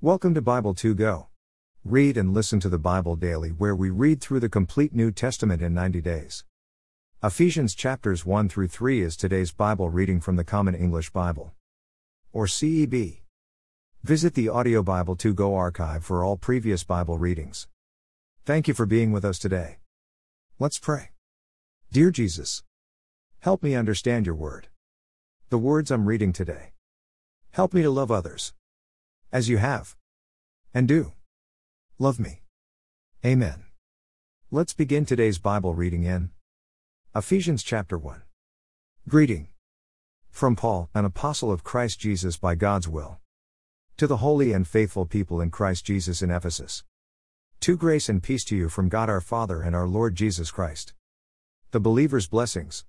Welcome to Bible 2 Go. Read and listen to the Bible daily, where we read through the complete New Testament in 90 days. Ephesians chapters 1 through 3 is today's Bible reading from the Common English Bible. Or CEB. Visit the Audio Bible 2 Go archive for all previous Bible readings. Thank you for being with us today. Let's pray. Dear Jesus, help me understand your word. The words I'm reading today. Help me to love others. As you have. And do. Love me. Amen. Let's begin today's Bible reading in Ephesians chapter 1. Greeting. From Paul, an apostle of Christ Jesus by God's will. To the holy and faithful people in Christ Jesus in Ephesus. To grace and peace to you from God our Father and our Lord Jesus Christ. The believer's blessings.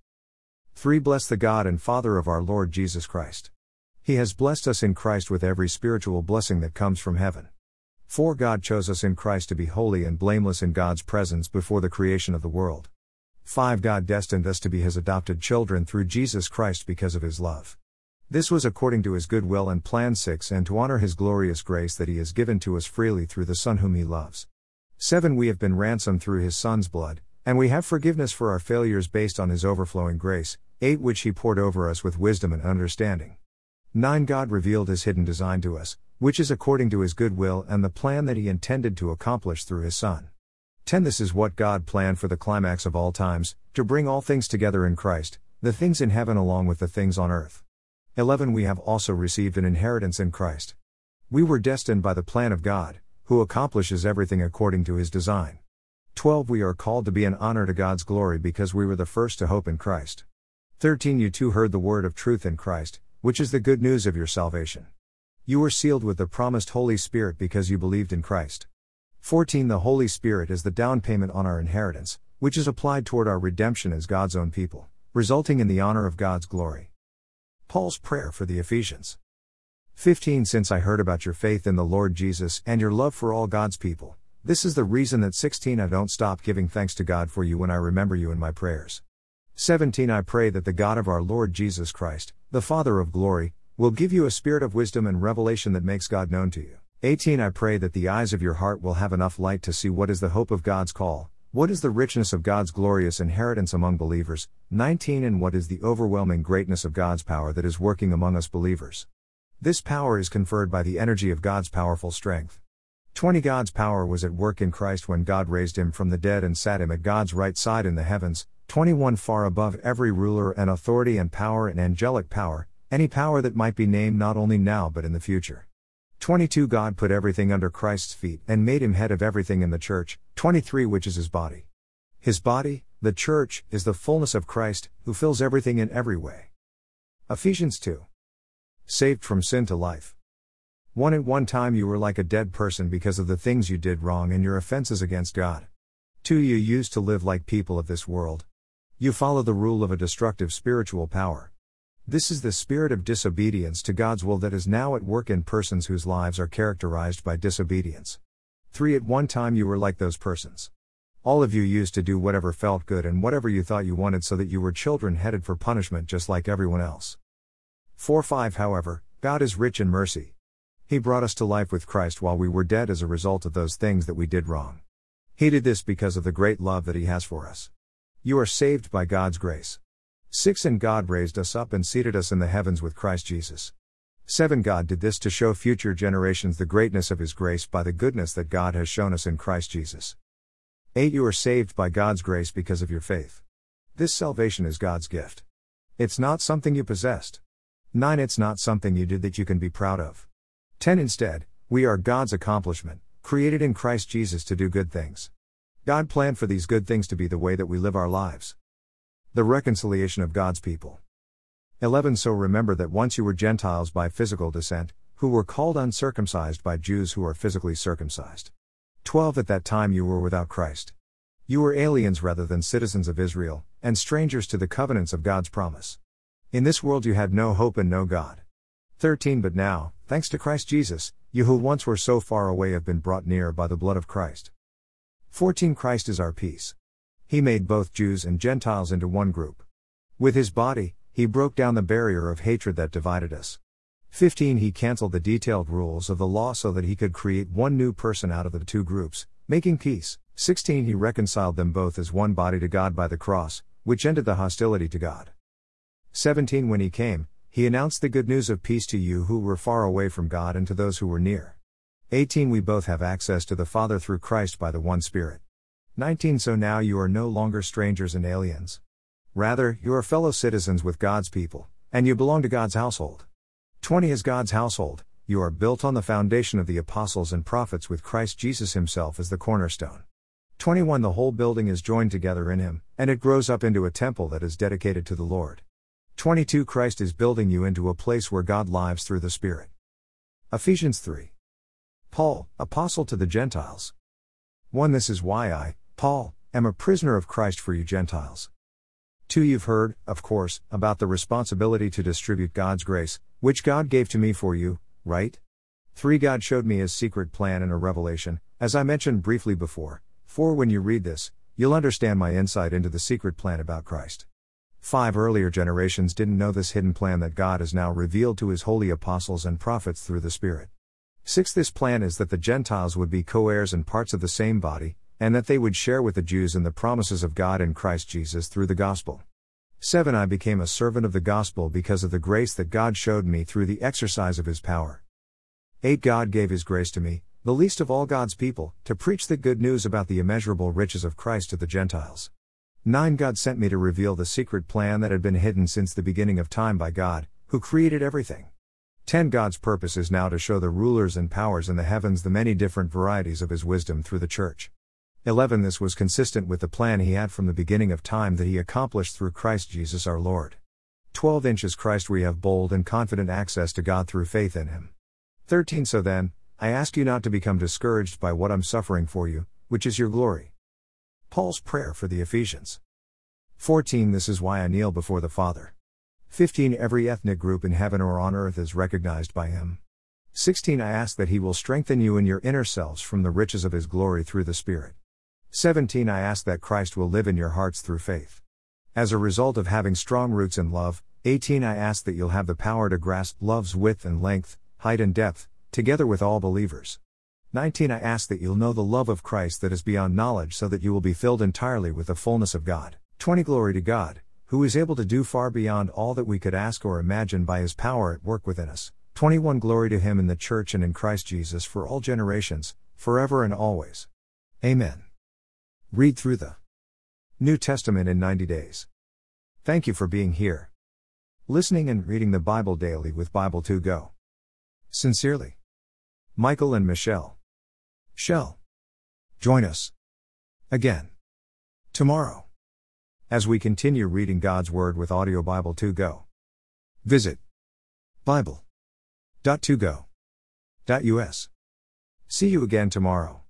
3. Bless the God and Father of our Lord Jesus Christ. He has blessed us in Christ with every spiritual blessing that comes from heaven. 4. God chose us in Christ to be holy and blameless in God's presence before the creation of the world. 5. God destined us to be His adopted children through Jesus Christ because of His love. This was according to His good will and plan. 6. And to honor His glorious grace that He has given to us freely through the Son whom He loves. 7. We have been ransomed through His Son's blood, and we have forgiveness for our failures based on His overflowing grace. 8. Which He poured over us with wisdom and understanding. 9. God revealed His hidden design to us, which is according to His good will and the plan that He intended to accomplish through His Son. 10. This is what God planned for the climax of all times, to bring all things together in Christ, the things in heaven along with the things on earth. 11. We have also received an inheritance in Christ. We were destined by the plan of God, who accomplishes everything according to His design. 12. We are called to be an honor to God's glory because we were the first to hope in Christ. 13. You too heard the word of truth in Christ which is the good news of your salvation. You were sealed with the promised Holy Spirit because you believed in Christ. 14. The Holy Spirit is the down payment on our inheritance, which is applied toward our redemption as God's own people, resulting in the honor of God's glory. Paul's prayer for the Ephesians. 15. Since I heard about your faith in the Lord Jesus and your love for all God's people, this is the reason that 16. I don't stop giving thanks to God for you when I remember you in my prayers. 17 I pray that the God of our Lord Jesus Christ, the Father of glory, will give you a spirit of wisdom and revelation that makes God known to you. 18 I pray that the eyes of your heart will have enough light to see what is the hope of God's call, what is the richness of God's glorious inheritance among believers, 19 and what is the overwhelming greatness of God's power that is working among us believers. This power is conferred by the energy of God's powerful strength. 20 God's power was at work in Christ when God raised him from the dead and sat him at God's right side in the heavens, 21 Far above every ruler and authority and power and angelic power, any power that might be named not only now but in the future. 22 God put everything under Christ's feet and made him head of everything in the church, 23 which is his body. His body, the church, is the fullness of Christ, who fills everything in every way. Ephesians 2. Saved from sin to life. 1 At one time you were like a dead person because of the things you did wrong and your offenses against God. 2 You used to live like people of this world, you follow the rule of a destructive spiritual power. This is the spirit of disobedience to God's will that is now at work in persons whose lives are characterized by disobedience. 3. At one time you were like those persons. All of you used to do whatever felt good and whatever you thought you wanted so that you were children headed for punishment just like everyone else. 4 5 However, God is rich in mercy. He brought us to life with Christ while we were dead as a result of those things that we did wrong. He did this because of the great love that He has for us. You are saved by God's grace. 6. And God raised us up and seated us in the heavens with Christ Jesus. 7. God did this to show future generations the greatness of His grace by the goodness that God has shown us in Christ Jesus. 8. You are saved by God's grace because of your faith. This salvation is God's gift. It's not something you possessed. 9. It's not something you did that you can be proud of. 10. Instead, we are God's accomplishment, created in Christ Jesus to do good things. God planned for these good things to be the way that we live our lives. The reconciliation of God's people. 11 So remember that once you were Gentiles by physical descent, who were called uncircumcised by Jews who are physically circumcised. 12 At that time you were without Christ. You were aliens rather than citizens of Israel, and strangers to the covenants of God's promise. In this world you had no hope and no God. 13 But now, thanks to Christ Jesus, you who once were so far away have been brought near by the blood of Christ. 14 Christ is our peace. He made both Jews and Gentiles into one group. With his body, he broke down the barrier of hatred that divided us. 15 He cancelled the detailed rules of the law so that he could create one new person out of the two groups, making peace. 16 He reconciled them both as one body to God by the cross, which ended the hostility to God. 17 When he came, he announced the good news of peace to you who were far away from God and to those who were near. 18 We both have access to the Father through Christ by the one Spirit. 19 So now you are no longer strangers and aliens. Rather, you are fellow citizens with God's people, and you belong to God's household. 20 As God's household, you are built on the foundation of the apostles and prophets with Christ Jesus himself as the cornerstone. 21 The whole building is joined together in him, and it grows up into a temple that is dedicated to the Lord. 22 Christ is building you into a place where God lives through the Spirit. Ephesians 3. Paul, Apostle to the Gentiles. 1 This is why I, Paul, am a prisoner of Christ for you Gentiles. 2 You've heard, of course, about the responsibility to distribute God's grace, which God gave to me for you, right? 3 God showed me his secret plan in a revelation, as I mentioned briefly before. 4 When you read this, you'll understand my insight into the secret plan about Christ. 5 Earlier generations didn't know this hidden plan that God has now revealed to his holy apostles and prophets through the Spirit. 6 This plan is that the Gentiles would be co heirs and parts of the same body, and that they would share with the Jews in the promises of God in Christ Jesus through the gospel. 7 I became a servant of the gospel because of the grace that God showed me through the exercise of his power. 8 God gave his grace to me, the least of all God's people, to preach the good news about the immeasurable riches of Christ to the Gentiles. 9 God sent me to reveal the secret plan that had been hidden since the beginning of time by God, who created everything. 10 God's purpose is now to show the rulers and powers in the heavens the many different varieties of His wisdom through the Church. 11 This was consistent with the plan He had from the beginning of time that He accomplished through Christ Jesus our Lord. 12 inches Christ we have bold and confident access to God through faith in Him. 13 So then, I ask you not to become discouraged by what I'm suffering for you, which is your glory. Paul's prayer for the Ephesians. 14 This is why I kneel before the Father. 15 Every ethnic group in heaven or on earth is recognized by him. 16 I ask that he will strengthen you in your inner selves from the riches of his glory through the Spirit. 17 I ask that Christ will live in your hearts through faith. As a result of having strong roots in love, 18 I ask that you'll have the power to grasp love's width and length, height and depth, together with all believers. 19 I ask that you'll know the love of Christ that is beyond knowledge so that you will be filled entirely with the fullness of God. 20 Glory to God who is able to do far beyond all that we could ask or imagine by his power at work within us. 21 Glory to him in the church and in Christ Jesus for all generations, forever and always. Amen. Read through the New Testament in 90 days. Thank you for being here. Listening and reading the Bible daily with Bible2Go. Sincerely. Michael and Michelle. Shell. Join us. Again. Tomorrow as we continue reading God's Word with Audio Bible2Go. Visit Bible.2go.us. See you again tomorrow.